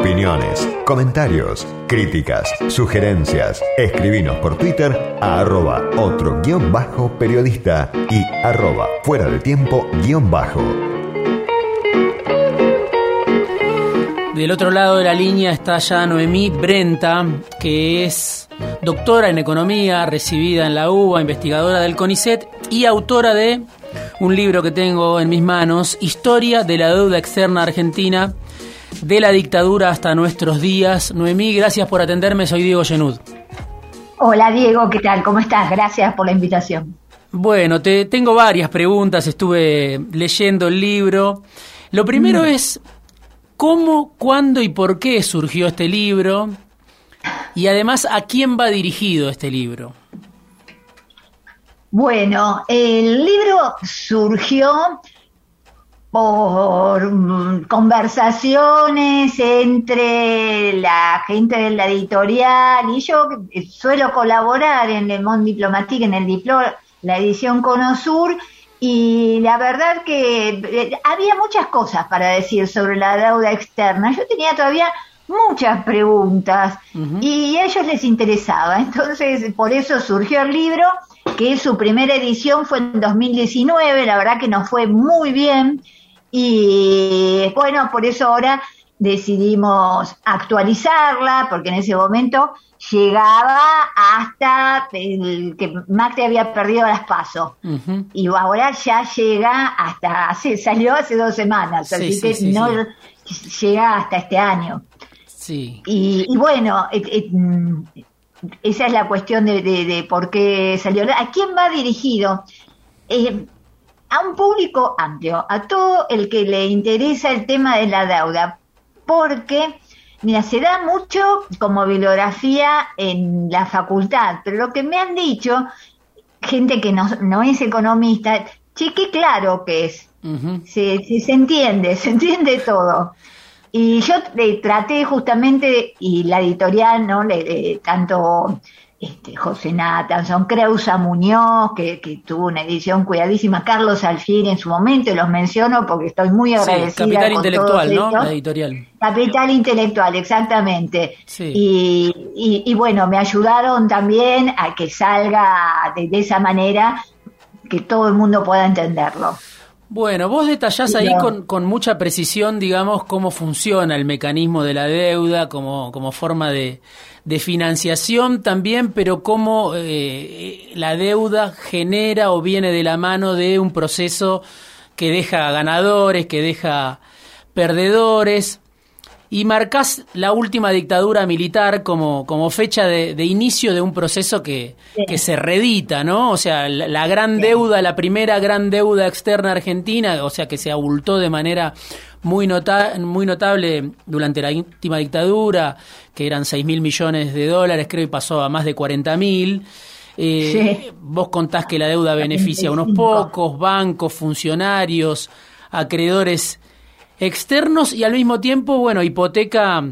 Opiniones, comentarios, críticas, sugerencias. Escribinos por Twitter a arroba otro guion bajo periodista y arroba fuera de tiempo guion bajo. Del otro lado de la línea está ya Noemí Brenta, que es doctora en economía, recibida en la UBA, investigadora del CONICET y autora de un libro que tengo en mis manos, Historia de la deuda externa argentina, de la dictadura hasta nuestros días. Noemí, gracias por atenderme, soy Diego Genud. Hola Diego, ¿qué tal? ¿Cómo estás? Gracias por la invitación. Bueno, te tengo varias preguntas, estuve leyendo el libro. Lo primero mm. es, ¿cómo, cuándo y por qué surgió este libro? Y además, ¿a quién va dirigido este libro? Bueno, el libro surgió por mm, conversaciones entre la gente de la editorial y yo suelo colaborar en Le Monde Diplomatique, en el Diplo, la edición Conosur, y la verdad que eh, había muchas cosas para decir sobre la deuda externa. Yo tenía todavía muchas preguntas y a ellos les interesaba. Entonces, por eso surgió el libro, que su primera edición fue en 2019, la verdad que nos fue muy bien. Y bueno, por eso ahora decidimos actualizarla, porque en ese momento llegaba hasta el que Macri había perdido las pasos. Y ahora ya llega hasta, hace, salió hace dos semanas, así que no llega hasta este año. Y, bueno, mm, esa es la cuestión de, por qué salió. ¿A quién va dirigido? Eh, a un público amplio, a todo el que le interesa el tema de la deuda, porque, mira, se da mucho como bibliografía en la facultad, pero lo que me han dicho, gente que no, no es economista, che, qué claro que es, se, se, entiende, se entiende todo. Y yo traté justamente, y la editorial, ¿no? Le, tanto este, José Natanson, Creusa Muñoz, que, tuvo una edición cuidadísima, Carlos Alfieri en su momento, y los menciono porque estoy muy agradecida. Capital Intelectual, ¿no? La editorial. Capital Intelectual, exactamente. Y, y, bueno, me ayudaron también a que salga de esa manera, que todo el mundo pueda entenderlo. Bueno, vos detallás ahí con, con, mucha precisión, digamos, cómo funciona el mecanismo de la deuda como, como forma de, de financiación también, pero cómo eh, la deuda genera o viene de la mano de un proceso que deja ganadores, que deja perdedores y marcas la última dictadura militar como, como fecha de, inicio de un proceso que, que, se redita, ¿no? O sea, la, gran deuda, la primera gran deuda externa argentina, o sea, que se abultó de manera muy, nota, muy notable durante la última dictadura, que eran 6 mil millones de dólares, creo, y pasó a más de 40 mil. Eh, vos contás que la deuda beneficia a unos pocos, bancos, funcionarios, acreedores externos y al mismo tiempo, bueno, hipoteca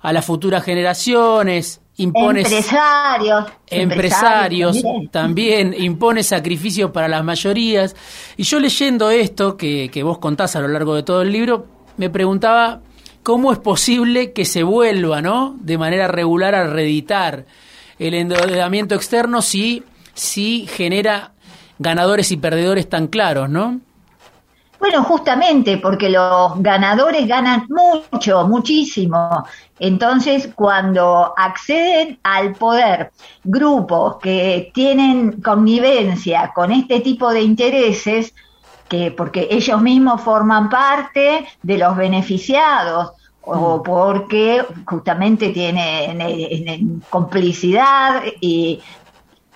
a las futuras generaciones, impone empresarios, empresarios, también impone sacrificios para las mayorías. Y yo leyendo esto que, que vos contás a lo largo de todo el libro, me preguntaba cómo es posible que se vuelva, ¿no? De manera regular a reeditar el endeudamiento externo si, si genera ganadores y perdedores tan claros, ¿no? Bueno, justamente porque los ganadores ganan mucho, muchísimo. Entonces, cuando acceden al poder grupos que tienen connivencia con este tipo de intereses, que porque ellos mismos forman parte de los beneficiados o mm. porque justamente tienen eh, complicidad y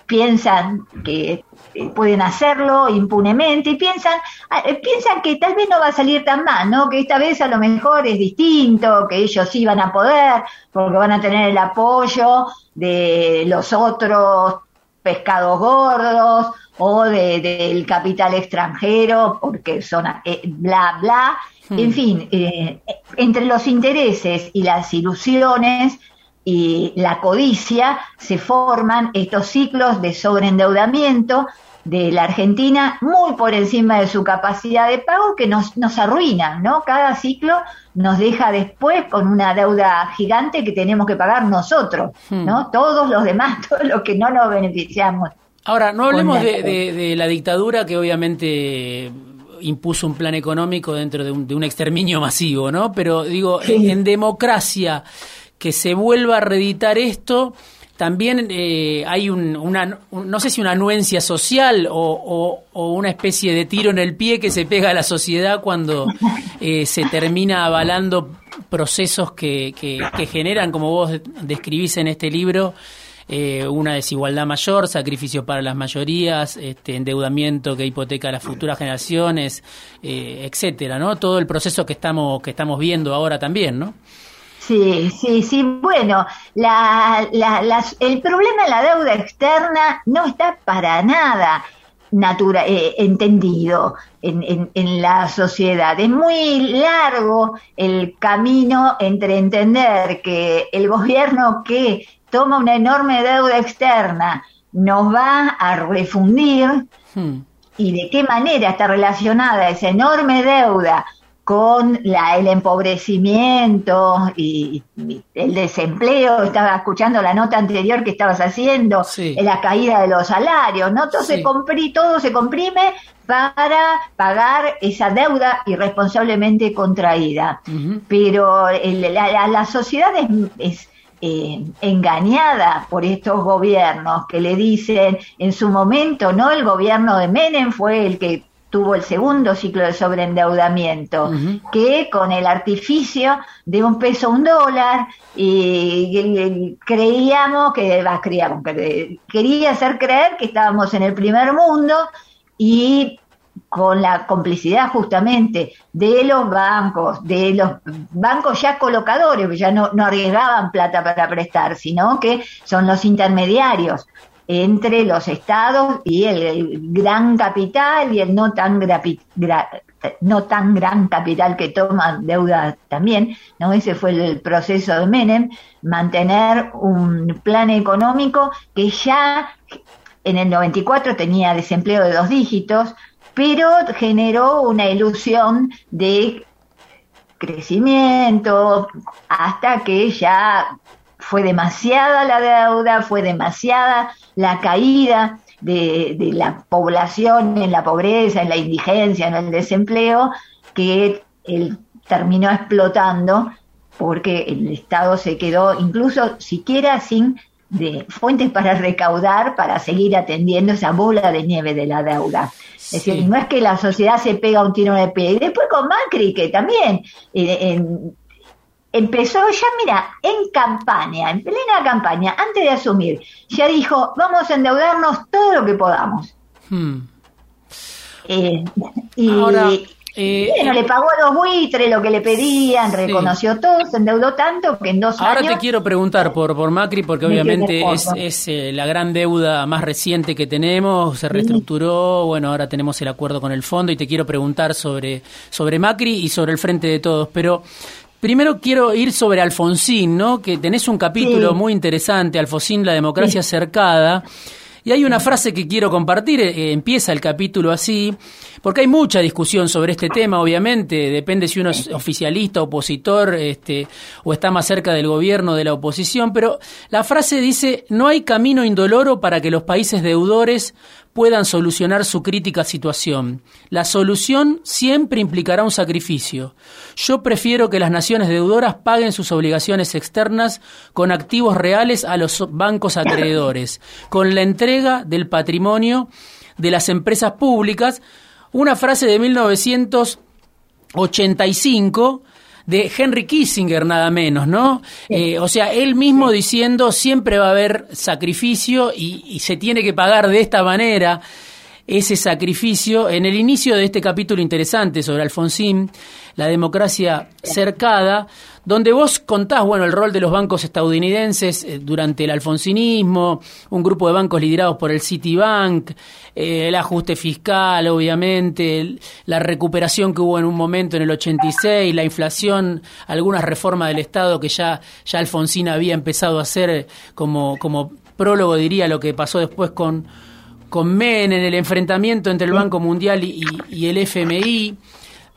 piensan que eh, pueden hacerlo impunemente y piensan, ah, eh, piensan que tal vez no va a salir tan mal, ¿no? Que esta vez a lo mejor es distinto, que ellos sí van a poder, porque van a tener el apoyo de los otros pescados gordos o del capital extranjero, porque son eh, bla, bla. Hmm. En fin, entre los intereses y las ilusiones y la codicia se forman estos ciclos de sobreendeudamiento de la Argentina muy por encima de su capacidad de pago que nos, nos arruina, ¿no? Cada ciclo nos deja después con una deuda gigante que tenemos que pagar nosotros, ¿no? Hmm. Todos los demás, todos los que no nos beneficiamos. Ahora, no hablemos de, la dictadura que obviamente impuso un plan económico dentro de un, exterminio masivo, ¿no? Pero digo, en democracia que se vuelva a reeditar esto, también eh, hay una, no sé si una anuencia social o, una especie de tiro en el pie que se pega a la sociedad cuando eh, se termina avalando procesos que, que, generan, como vos describís en este libro, eh, una desigualdad mayor, sacrificio para las mayorías, este, endeudamiento que hipoteca a las futuras generaciones, etcétera, ¿no? Todo el proceso que estamos que estamos viendo ahora también, ¿no? Sí, sí, sí. Bueno, la, la, el problema de la deuda externa no está para nada natura, eh, entendido en, en, en, la sociedad. Es muy largo el camino entre entender que el gobierno que toma una enorme deuda externa nos va a refundir hmm. y de qué manera está relacionada esa enorme deuda con la, el empobrecimiento y, el desempleo, estaba escuchando la nota anterior que estabas haciendo, la caída de los salarios, ¿no? Todo, se, todo se comprime para pagar esa deuda irresponsablemente contraída. Pero la, sociedad es, eh, engañada por estos gobiernos que le dicen en su momento, ¿no? El gobierno de Menem fue el que tuvo el segundo ciclo de sobreendeudamiento, que con el artificio de un peso un dólar, y, creíamos que, creíamos, quería hacer creer que estábamos en el primer mundo y con la complicidad justamente de los bancos, de los bancos ya colocadores, que ya no, no arriesgaban plata para prestar, sino que son los intermediarios entre los estados y el, gran capital y el no tan no tan gran capital que toma deuda también, ¿no? Ese fue el proceso de Menem, mantener un plan económico que ya en el 94 tenía desempleo de dos dígitos, pero generó una ilusión de crecimiento hasta que ya fue demasiada la deuda, fue demasiada la caída de, la población en la pobreza, en la indigencia, en el desempleo, que él terminó explotando porque el Estado se quedó incluso siquiera sin de fuentes para recaudar para seguir atendiendo esa bola de nieve de la deuda. Es decir, no es que la sociedad se pega un tiro en el pie. Y después con Macri, que también eh, en, empezó ya, mira, en campaña, en plena campaña, antes de asumir, ya dijo, vamos a endeudarnos todo lo que podamos. Hmm. Eh, y Ahora, eh, bueno, le pagó a los buitres lo que le pedían, reconoció todo, se endeudó tanto que en dos años... Ahora te quiero preguntar por, por Macri, porque obviamente es, es eh, la gran deuda más reciente que tenemos, se reestructuró, bueno, ahora tenemos el acuerdo con el fondo y te quiero preguntar sobre, sobre Macri y sobre el Frente de Todos, pero Primero quiero ir sobre Alfonsín, ¿no? Que tenés un capítulo muy interesante, Alfonsín, la democracia cercada. Y hay una frase que quiero compartir, eh, empieza el capítulo así, porque hay mucha discusión sobre este tema, obviamente, depende si uno es oficialista, opositor, este, o está más cerca del gobierno de la oposición, pero la frase dice, no hay camino indoloro para que los países deudores puedan solucionar su crítica situación. La solución siempre implicará un sacrificio. Yo prefiero que las naciones deudoras paguen sus obligaciones externas con activos reales a los bancos acreedores, con la entrega del patrimonio de las empresas públicas. Una frase de 1985 de Henry Kissinger nada menos, ¿no? Eh, o sea, él mismo diciendo siempre va a haber sacrificio y, se tiene que pagar de esta manera ese sacrificio. En el inicio de este capítulo interesante sobre Alfonsín, la democracia cercada, donde vos contás, bueno, el rol de los bancos estadounidenses eh, durante el alfonsinismo, un grupo de bancos liderados por el Citibank, eh, el ajuste fiscal, obviamente, la recuperación que hubo en un momento en el 86, la inflación, algunas reformas del Estado que ya, ya Alfonsín había empezado a hacer como, como prólogo, diría, lo que pasó después con con en el enfrentamiento entre el Banco Mundial y, y el FMI.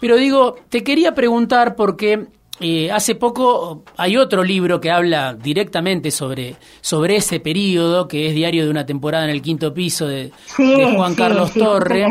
Pero digo, te quería preguntar porque eh, hace poco hay otro libro que habla directamente sobre, sobre ese periodo, que es Diario de una temporada en el quinto piso de, Juan Carlos Torre.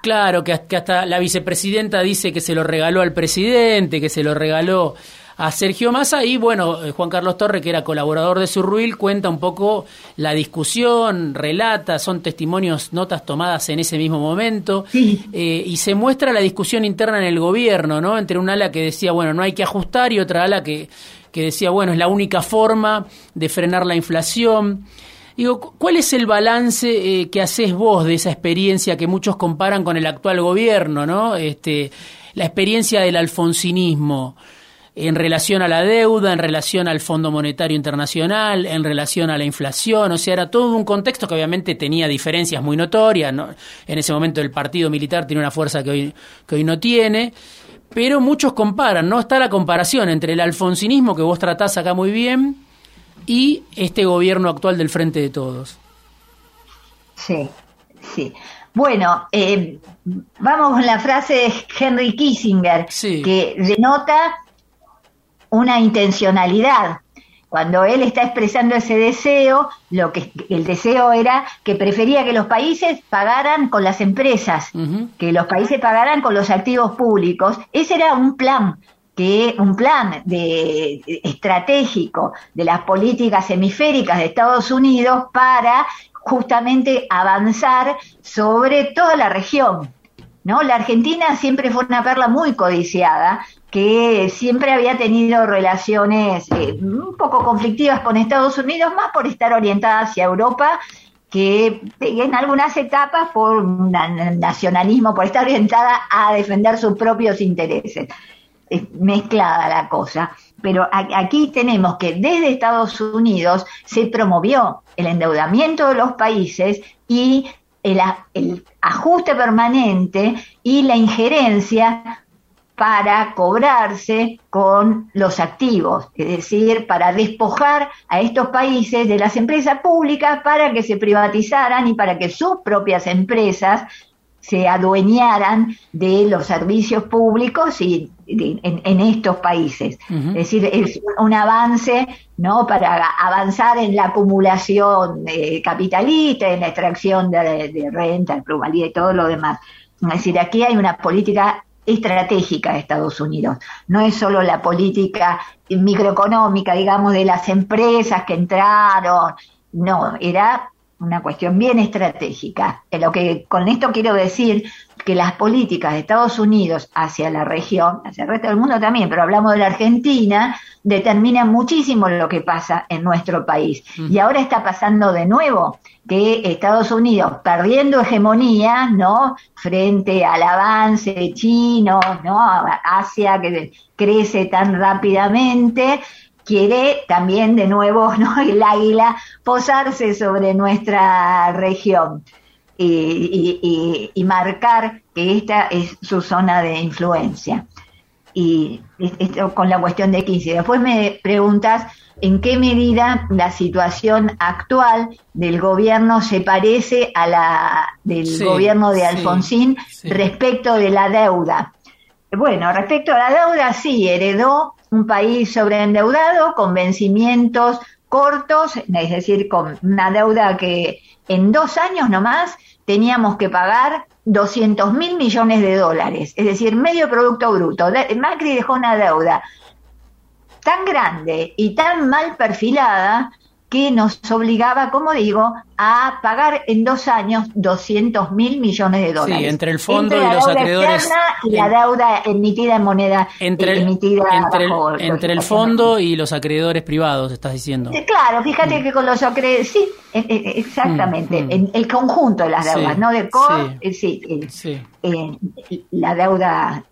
Claro, que, que hasta la vicepresidenta dice que se lo regaló al presidente, que se lo regaló a Sergio Massa y bueno, eh, Juan Carlos Torre, que era colaborador de Surruil, cuenta un poco la discusión, relata, son testimonios, notas tomadas en ese mismo momento eh, y se muestra la discusión interna en el gobierno, ¿no? Entre un ala que decía, bueno, no hay que ajustar y otra ala que, que decía, bueno, es la única forma de frenar la inflación. Digo, ¿cuál es el balance eh, que haces vos de esa experiencia que muchos comparan con el actual gobierno, ¿no? Este, la experiencia del alfonsinismo en relación a la deuda, en relación al Fondo Monetario Internacional, en relación a la inflación, o sea, era todo un contexto que obviamente tenía diferencias muy notorias, en ese momento el partido militar tiene una fuerza que hoy, que hoy no tiene, pero muchos comparan, ¿no? Está la comparación entre el alfonsinismo que vos tratás acá muy bien y este gobierno actual del Frente de Todos. Sí, sí. Bueno, eh, vamos con la frase de Henry Kissinger, que denota una intencionalidad. Cuando él está expresando ese deseo, lo que el deseo era que prefería que los países pagaran con las empresas, que los países pagaran con los activos públicos. Ese era un plan que un plan de, estratégico de las políticas hemisféricas de Estados Unidos para justamente avanzar sobre toda la región. ¿No? La Argentina siempre fue una perla muy codiciada que siempre había tenido relaciones eh, un poco conflictivas con Estados Unidos, más por estar orientada hacia Europa que en algunas etapas por un nacionalismo, por estar orientada a defender sus propios intereses. Es mezclada la cosa. Pero aquí tenemos que desde Estados Unidos se promovió el endeudamiento de los países y el, el ajuste permanente y la injerencia para cobrarse con los activos, es decir, para despojar a estos países de las empresas públicas para que se privatizaran y para que sus propias empresas se adueñaran de los servicios públicos y en, estos países. Es decir, es un avance no para avanzar en la acumulación capitalista, en la extracción de, de renta, de pluralidad y todo lo demás. Es decir, aquí hay una política estratégica de Estados Unidos. No es solo la política microeconómica, digamos, de las empresas que entraron, no, era una cuestión bien estratégica. Lo que con esto quiero decir que las políticas de Estados Unidos hacia la región, hacia el resto del mundo también, pero hablamos de la Argentina, determinan muchísimo lo que pasa en nuestro país. Y ahora está pasando de nuevo que Estados Unidos, perdiendo hegemonía, ¿no? Frente al avance chino, ¿no? Asia que crece tan rápidamente, quiere también de nuevo, ¿no? El águila posarse sobre nuestra región y, marcar que esta es su zona de influencia. Y esto con la cuestión de 15. Después me preguntas en qué medida la situación actual del gobierno se parece a la del gobierno de Alfonsín respecto de la deuda. Bueno, respecto a la deuda, sí, heredó un país sobreendeudado con vencimientos cortos, es decir, con una deuda que en dos años nomás teníamos que pagar 200 mil millones de dólares, es decir, medio Producto Bruto. Macri dejó una deuda tan grande y tan mal perfilada que nos obligaba, como digo, a pagar en dos años 200 mil millones de dólares. Sí, entre el fondo y los acreedores. Y la deuda emitida en moneda entre el, emitida entre el, fondo y los acreedores privados, estás diciendo. Eh, claro, fíjate mm. que con los acreedores, sí, eh, eh, exactamente, mm, mm. En el conjunto de las deudas, no de core, sí, sí, la deuda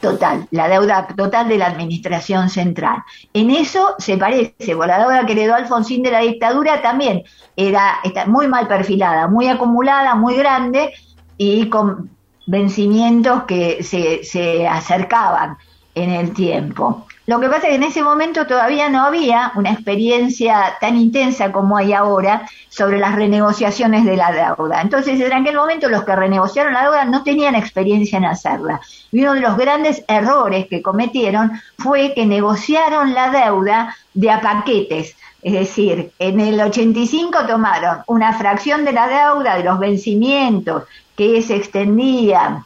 total, la deuda total de la administración central. En eso se parece, por la deuda que heredó Alfonsín de la dictadura también era muy mal perfilada, muy acumulada, muy grande y con vencimientos que se, se acercaban en el tiempo. Lo que pasa es que en ese momento todavía no había una experiencia tan intensa como hay ahora sobre las renegociaciones de la deuda. Entonces, en aquel momento los que renegociaron la deuda no tenían experiencia en hacerla. Y uno de los grandes errores que cometieron fue que negociaron la deuda de a paquetes. Es decir, en el 85 tomaron una fracción de la deuda de los vencimientos que se extendía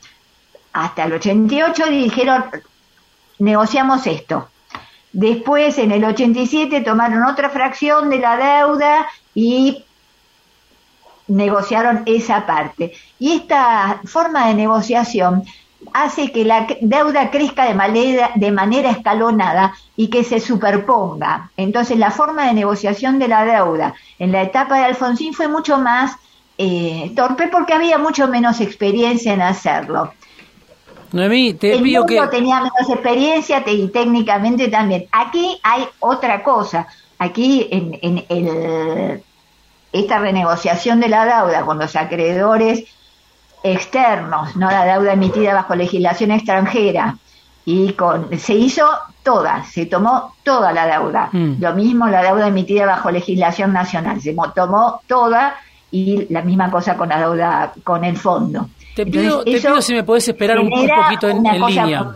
hasta el 88 y dijeron, negociamos esto. Después, en el 87, tomaron otra fracción de la deuda y negociaron esa parte. Y esta forma de negociación hace que la deuda crezca de manera, escalonada y que se superponga. Entonces, la forma de negociación de la deuda en la etapa de Alfonsín fue mucho más eh, torpe porque había mucho menos experiencia en hacerlo. Noemí, te el pido que... tenía menos experiencia y técnicamente también. Aquí hay otra cosa. Aquí en, en esta renegociación de la deuda con los acreedores externos, no la deuda emitida bajo legislación extranjera, y con se hizo toda, se tomó toda la deuda. Mm. Lo mismo la deuda emitida bajo legislación nacional, se tomó toda y la misma cosa con la deuda con el fondo. Te pido, te pido si me podés esperar un, poquito en, línea.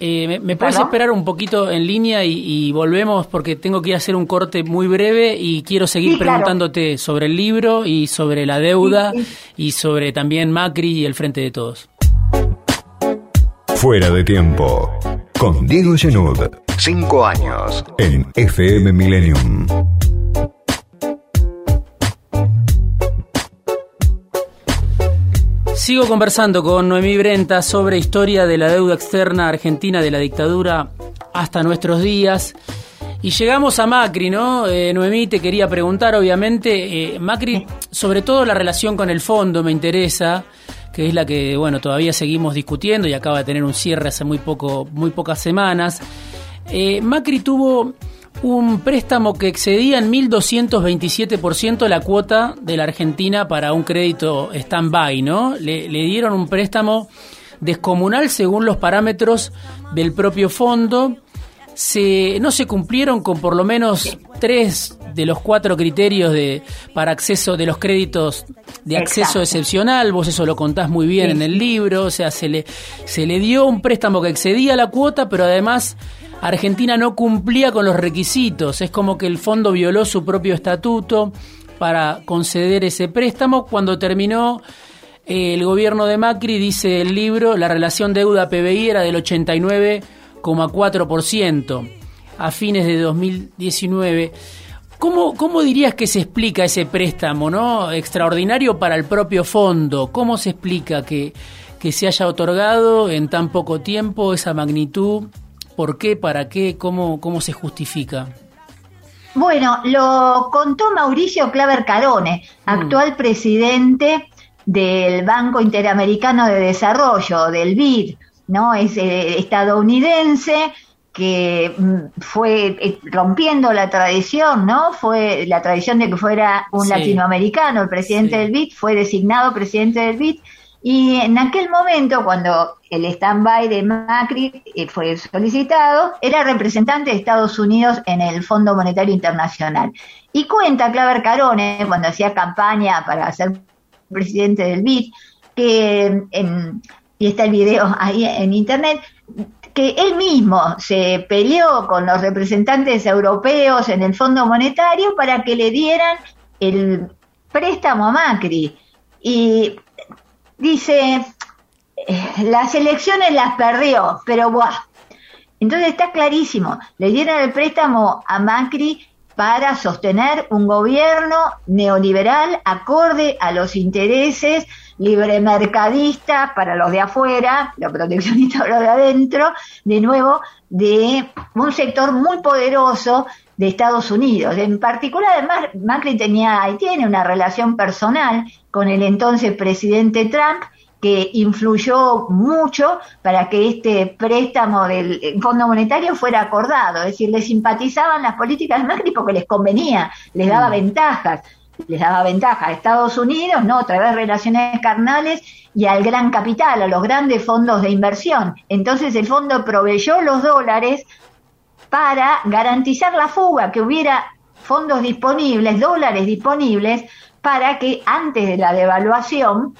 Eh, ¿Me, puedes esperar un poquito en línea y, volvemos porque tengo que ir a hacer un corte muy breve y quiero seguir preguntándote sobre el libro y sobre la deuda y sobre también Macri y el Frente de Todos. Fuera de tiempo. Con Diego Genud. Cinco años. En FM Millennium. Sigo conversando con Noemí Brenta sobre historia de la deuda externa argentina de la dictadura hasta nuestros días. Y llegamos a Macri, ¿no? Eh, Noemí, te quería preguntar, obviamente, eh, Macri, sobre todo la relación con el fondo me interesa, que es la que, bueno, todavía seguimos discutiendo y acaba de tener un cierre hace muy, poco, muy pocas semanas. Eh, Macri tuvo un préstamo que excedía en 1.227% la cuota de la Argentina para un crédito stand-by, ¿no? Le, dieron un préstamo descomunal según los parámetros del propio fondo. Se, no se cumplieron con por lo menos tres de los cuatro criterios de, para acceso de los créditos de acceso excepcional, vos eso lo contás muy bien en el libro, o sea, se le, se le dio un préstamo que excedía la cuota, pero además Argentina no cumplía con los requisitos, es como que el fondo violó su propio estatuto para conceder ese préstamo. Cuando terminó eh, el gobierno de Macri, dice el libro, la relación deuda-PBI era del 89,4% a fines de 2019. ¿Cómo, ¿Cómo dirías que se explica ese préstamo, no? Extraordinario para el propio fondo. ¿Cómo se explica que, que se haya otorgado en tan poco tiempo esa magnitud ¿Por qué? ¿Para qué? ¿Cómo, cómo se justifica? Bueno, lo contó Mauricio Claver Carone, mm. actual presidente del Banco Interamericano de Desarrollo, del BID, ¿no? Es eh, estadounidense que mm, fue eh, rompiendo la tradición, ¿no? Fue la tradición de que fuera un latinoamericano el presidente del BID, fue designado presidente del BID y en aquel momento, cuando el stand-by de Macri eh, fue solicitado, era representante de Estados Unidos en el Fondo Monetario Internacional. Y cuenta Claver Carone, cuando hacía campaña para ser presidente del BID, que, y está el video ahí en internet, que él mismo se peleó con los representantes europeos en el Fondo Monetario para que le dieran el préstamo a Macri. Y dice, eh, las elecciones las perdió, pero buah. Entonces está clarísimo, le dieron el préstamo a Macri para sostener un gobierno neoliberal acorde a los intereses libremercadistas para los de afuera, los proteccionistas para los de adentro, de nuevo, de un sector muy poderoso de Estados Unidos. En particular, además, Macri tenía y tiene una relación personal con el entonces presidente Trump que influyó mucho para que este préstamo del Fondo Monetario fuera acordado. Es decir, le simpatizaban las políticas de Macri porque les convenía, les daba mm. ventajas. Les daba ventaja a Estados Unidos, ¿no? Otra vez relaciones carnales y al gran capital, a los grandes fondos de inversión. Entonces el fondo proveyó los dólares para garantizar la fuga, que hubiera fondos disponibles, dólares disponibles, para que antes de la devaluación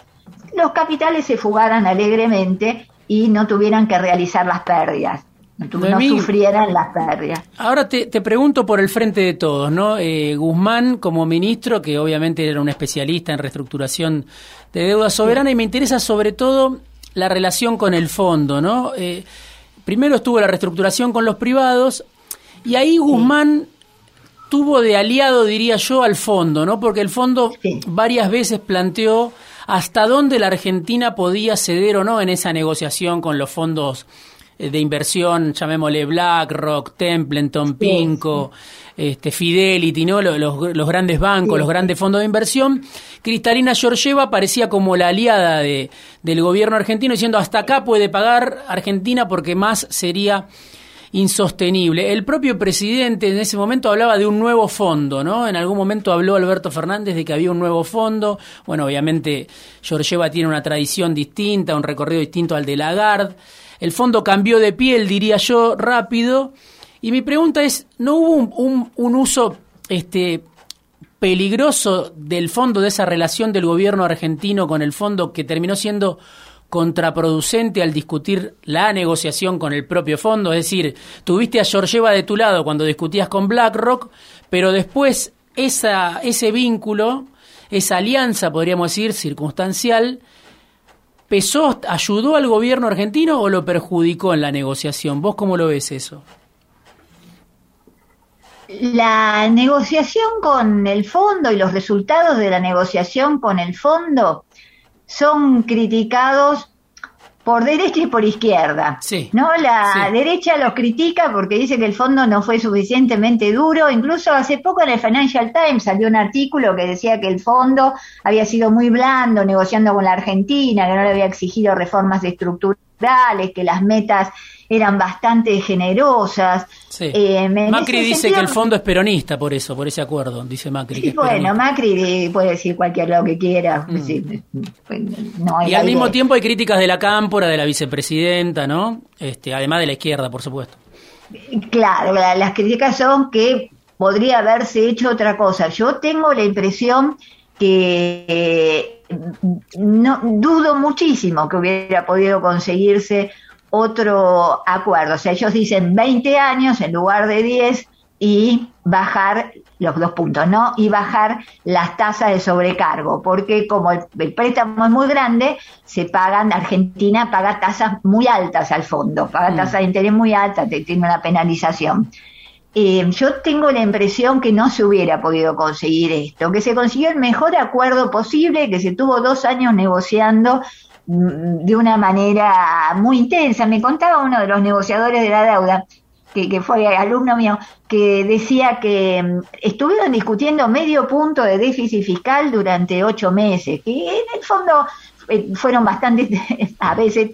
los capitales se fugaran alegremente y no tuvieran que realizar las pérdidas. No, sufrieran las pérdidas. Ahora te, pregunto por el frente de todos, ¿no? Eh, Guzmán como ministro, que obviamente era un especialista en reestructuración de deuda soberana, y me interesa sobre todo la relación con el fondo, ¿no? Eh, primero estuvo la reestructuración con los privados, y ahí Guzmán tuvo de aliado, diría yo, al fondo, ¿no? Porque el fondo varias veces planteó hasta dónde la Argentina podía ceder o no en esa negociación con los fondos de inversión, llamémosle BlackRock, Templeton, Pinco, Este, Fidelity, ¿no? Los, los, grandes bancos, los grandes fondos de inversión. Cristalina Georgieva parecía como la aliada de, del gobierno argentino, diciendo hasta acá puede pagar Argentina porque más sería insostenible. El propio presidente en ese momento hablaba de un nuevo fondo, ¿no? En algún momento habló Alberto Fernández de que había un nuevo fondo. Bueno, obviamente Georgieva tiene una tradición distinta, un recorrido distinto al de Lagarde. El fondo cambió de piel, diría yo, rápido. Y mi pregunta es, ¿no hubo un, uso este, peligroso del fondo, de esa relación del gobierno argentino con el fondo que terminó siendo contraproducente al discutir la negociación con el propio fondo. Es decir, tuviste a Georgieva de tu lado cuando discutías con BlackRock, pero después esa, ese vínculo, esa alianza, podríamos decir, circunstancial, pesó, ayudó al gobierno argentino o lo perjudicó en la negociación? ¿Vos cómo lo ves eso? La negociación con el fondo y los resultados de la negociación con el fondo son criticados por derecha y por izquierda. ¿No? La derecha los critica porque dice que el fondo no fue suficientemente duro. Incluso hace poco en el Financial Times salió un artículo que decía que el fondo había sido muy blando negociando con la Argentina, que no le había exigido reformas estructurales, que las metas eran bastante generosas. Eh, Macri dice que el fondo es peronista por eso, por ese acuerdo, dice Macri. bueno, Macri puede decir cualquier lo que quiera. Mm. y al mismo tiempo hay críticas de la cámpora, de la vicepresidenta, ¿no? Este, además de la izquierda, por supuesto. Claro, las críticas son que podría haberse hecho otra cosa. Yo tengo la impresión que eh, no dudo muchísimo que hubiera podido conseguirse otro acuerdo. O sea, ellos dicen 20 años en lugar de 10 y bajar los dos puntos, ¿no? Y bajar las tasas de sobrecargo, porque como el, préstamo es muy grande, se pagan, Argentina paga tasas muy altas al fondo, paga mm. tasas de interés muy altas, tiene una penalización. Eh, yo tengo la impresión que no se hubiera podido conseguir esto, que se consiguió el mejor acuerdo posible, que se tuvo dos años negociando de una manera muy intensa. Me contaba uno de los negociadores de la deuda, que, que fue alumno mío, que decía que mm, estuvieron discutiendo medio punto de déficit fiscal durante ocho meses, que en el fondo eh, fueron bastante, a veces,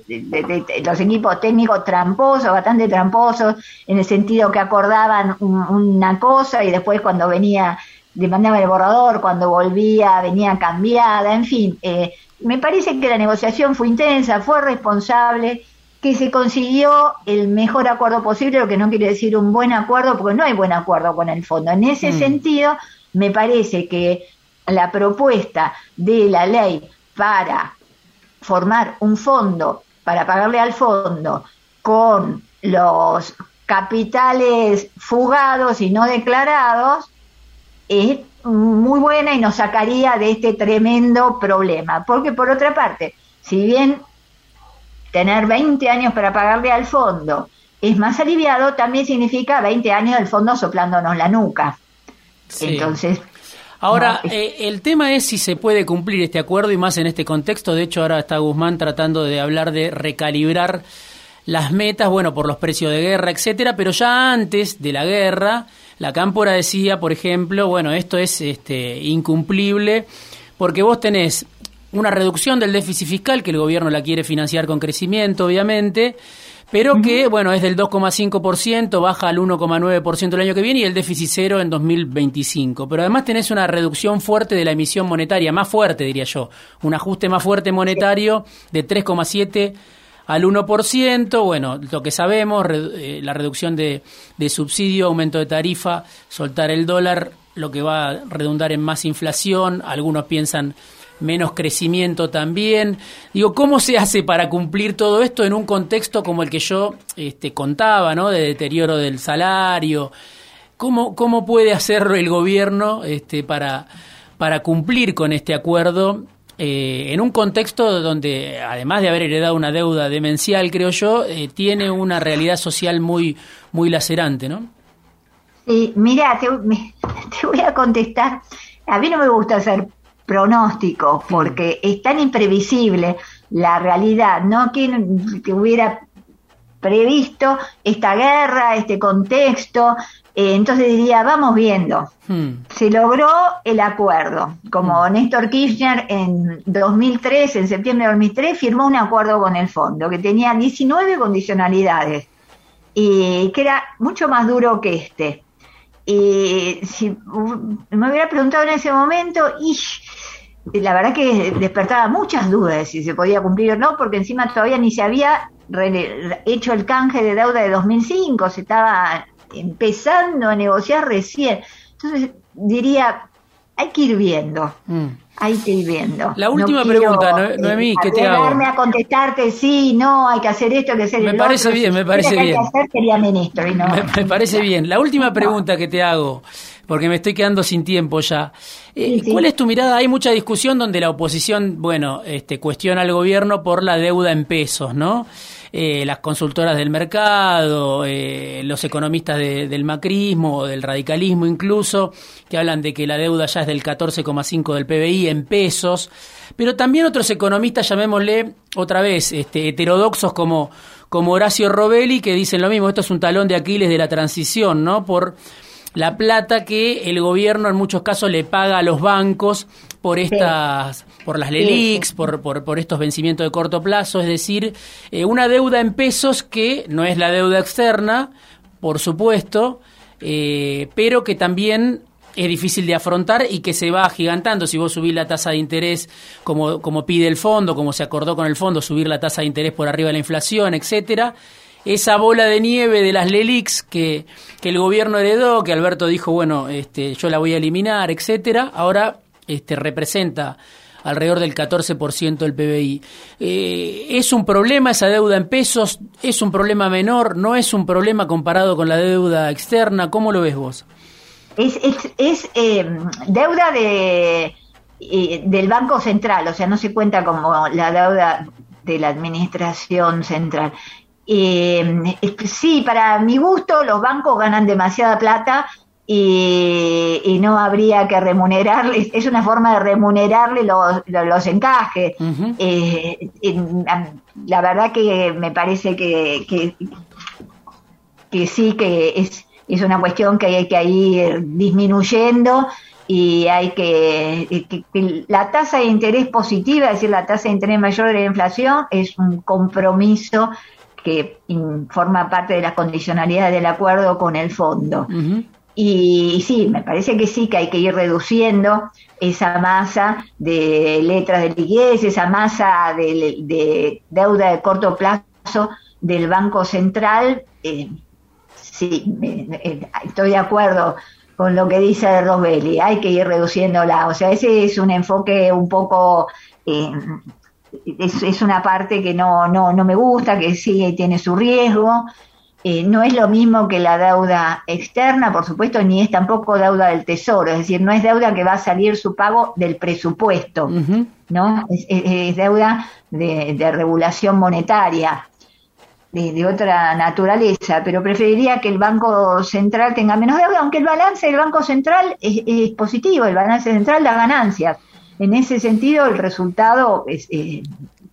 los equipos técnicos tramposos, bastante tramposos, en el sentido que acordaban una cosa y después cuando venía, le mandaban el borrador, cuando volvía venía cambiada, en fin, eh, me parece que la negociación fue intensa, fue responsable, que se consiguió el mejor acuerdo posible, lo que no quiere decir un buen acuerdo, porque no hay buen acuerdo con el fondo. En ese mm. sentido, me parece que la propuesta de la ley para formar un fondo, para pagarle al fondo con los capitales fugados y no declarados, es muy buena y nos sacaría de este tremendo problema. Porque por otra parte, si bien tener 20 años para pagarle al fondo es más aliviado, también significa 20 años del fondo soplándonos la nuca. Entonces... Ahora, eh, el tema es si se puede cumplir este acuerdo y más en este contexto. De hecho, ahora está Guzmán tratando de hablar de recalibrar las metas, bueno, por los precios de guerra, etcétera, pero ya antes de la guerra la Cámpora decía, por ejemplo, bueno, esto es este, incumplible porque vos tenés una reducción del déficit fiscal, que el gobierno la quiere financiar con crecimiento, obviamente, pero que, bueno, es del 2,5%, baja al 1,9% el año que viene y el déficit cero en 2025. Pero además tenés una reducción fuerte de la emisión monetaria, más fuerte, diría yo, un ajuste más fuerte monetario de 3,7% al 1%, bueno, lo que sabemos, eh, la reducción de, de subsidio, aumento de tarifa, soltar el dólar, lo que va a redundar en más inflación, algunos piensan menos crecimiento también. Digo, ¿cómo se hace para cumplir todo esto en un contexto como el que yo este, contaba, ¿no? De deterioro del salario. ¿Cómo, cómo puede hacerlo el gobierno este, para, para cumplir con este acuerdo eh, en un contexto donde, además de haber heredado una deuda demencial, creo yo, eh, tiene una realidad social muy, muy lacerante, ¿no? Sí, mira, te, te voy a contestar. A mí no me gusta hacer pronóstico, porque es tan imprevisible la realidad, ¿no? que hubiera previsto esta guerra, este contexto? Eh, entonces diría, vamos viendo. Hmm. Se logró el acuerdo. Como hmm. Néstor Kirchner en 2003, en septiembre de 2003, firmó un acuerdo con el fondo que tenía 19 condicionalidades y que era mucho más duro que este. Y si me hubiera preguntado en ese momento, y la verdad que despertaba muchas dudas de si se podía cumplir o no, porque encima todavía ni se había hecho el canje de deuda de 2005, se estaba empezando a negociar recién. Entonces diría, hay que ir viendo. Mm. Hay que ir viendo. La última pregunta, Noemí, ¿qué te hago? a contestarte, sí, no, hay que hacer esto, hay que hacer Me parece bien, me parece bien. me, parece bien. La última pregunta que te hago, porque me estoy quedando sin tiempo ya. Eh, ¿Cuál es tu mirada? Hay mucha discusión donde la oposición, bueno, este, cuestiona al gobierno por la deuda en pesos, ¿no? Eh, las consultoras del mercado, eh, los economistas del macrismo, del radicalismo incluso, que hablan de que la deuda ya es del 14,5 del PBI en pesos, pero también otros economistas, llamémosle otra vez, este, heterodoxos como, como Horacio Robelli, que dicen lo mismo, esto es un talón de Aquiles de la transición, ¿no? Por la plata que el gobierno en muchos casos le paga a los bancos por estas, por las LELIX, por, por, estos vencimientos de corto plazo, es decir, eh, una deuda en pesos que no es la deuda externa, por supuesto, eh, pero que también es difícil de afrontar y que se va agigantando. Si vos subís la tasa de interés como, como pide el fondo, como se acordó con el fondo, subir la tasa de interés por arriba de la inflación, etcétera, esa bola de nieve de las LELIX que, que el gobierno heredó, que Alberto dijo, bueno, este, yo la voy a eliminar, etcétera, ahora este, representa alrededor del 14% del PBI. Eh, ¿Es un problema esa deuda en pesos? ¿Es un problema menor? ¿No es un problema comparado con la deuda externa? ¿Cómo lo ves vos? Es, es, eh, deuda de, eh, del Banco Central, o sea, no se cuenta como la deuda de la Administración Central. sí, para mi gusto, los bancos ganan demasiada plata y, no habría que remunerarle, es una forma de remunerarle los, los encajes. Eh, la verdad que me parece que, que, sí, que es, es una cuestión que hay que ir disminuyendo y hay que, que, la tasa de interés positiva, es decir, la tasa de interés mayor de la inflación, es un compromiso que forma parte de las condicionalidades del acuerdo con el fondo. Y sí, me parece que sí, que hay que ir reduciendo esa masa de letras de liquidez, esa masa de, deuda de corto plazo del Banco Central. Eh, sí, estoy de acuerdo con lo que dice Rosbelli, hay que ir reduciéndola. O sea, ese es un enfoque un poco... Eh, es, es, una parte que no, no, no me gusta, que sí tiene su riesgo, eh, no es lo mismo que la deuda externa, por supuesto, ni es tampoco deuda del tesoro, es decir, no es deuda que va a salir su pago del presupuesto, ¿no? Es, deuda de, regulación monetaria, de, otra naturaleza, pero preferiría que el Banco Central tenga menos deuda, aunque el balance del Banco Central es, positivo, el balance central da ganancias. En ese sentido, el resultado es, eh,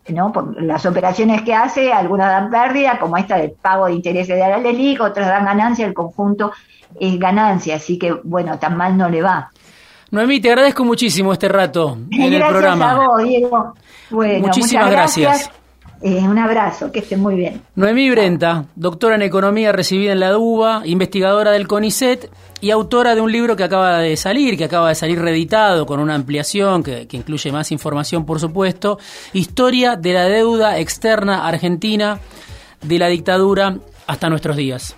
¿no? Por las operaciones que hace, algunas dan pérdida, como esta del pago de intereses de la LELIC, otras dan ganancia, el conjunto es ganancia, así que bueno, tan mal no le va. Noemí, te agradezco muchísimo este rato en el programa. A vos, Diego. Muchísimas gracias. Eh, un abrazo, que esté muy bien. Noemí Brenta, doctora en Economía recibida en la DUBA, investigadora del CONICET y autora de un libro que acaba de salir, que acaba de salir reeditado con una ampliación que, incluye más información, por supuesto, Historia de la deuda externa argentina de la dictadura hasta nuestros días.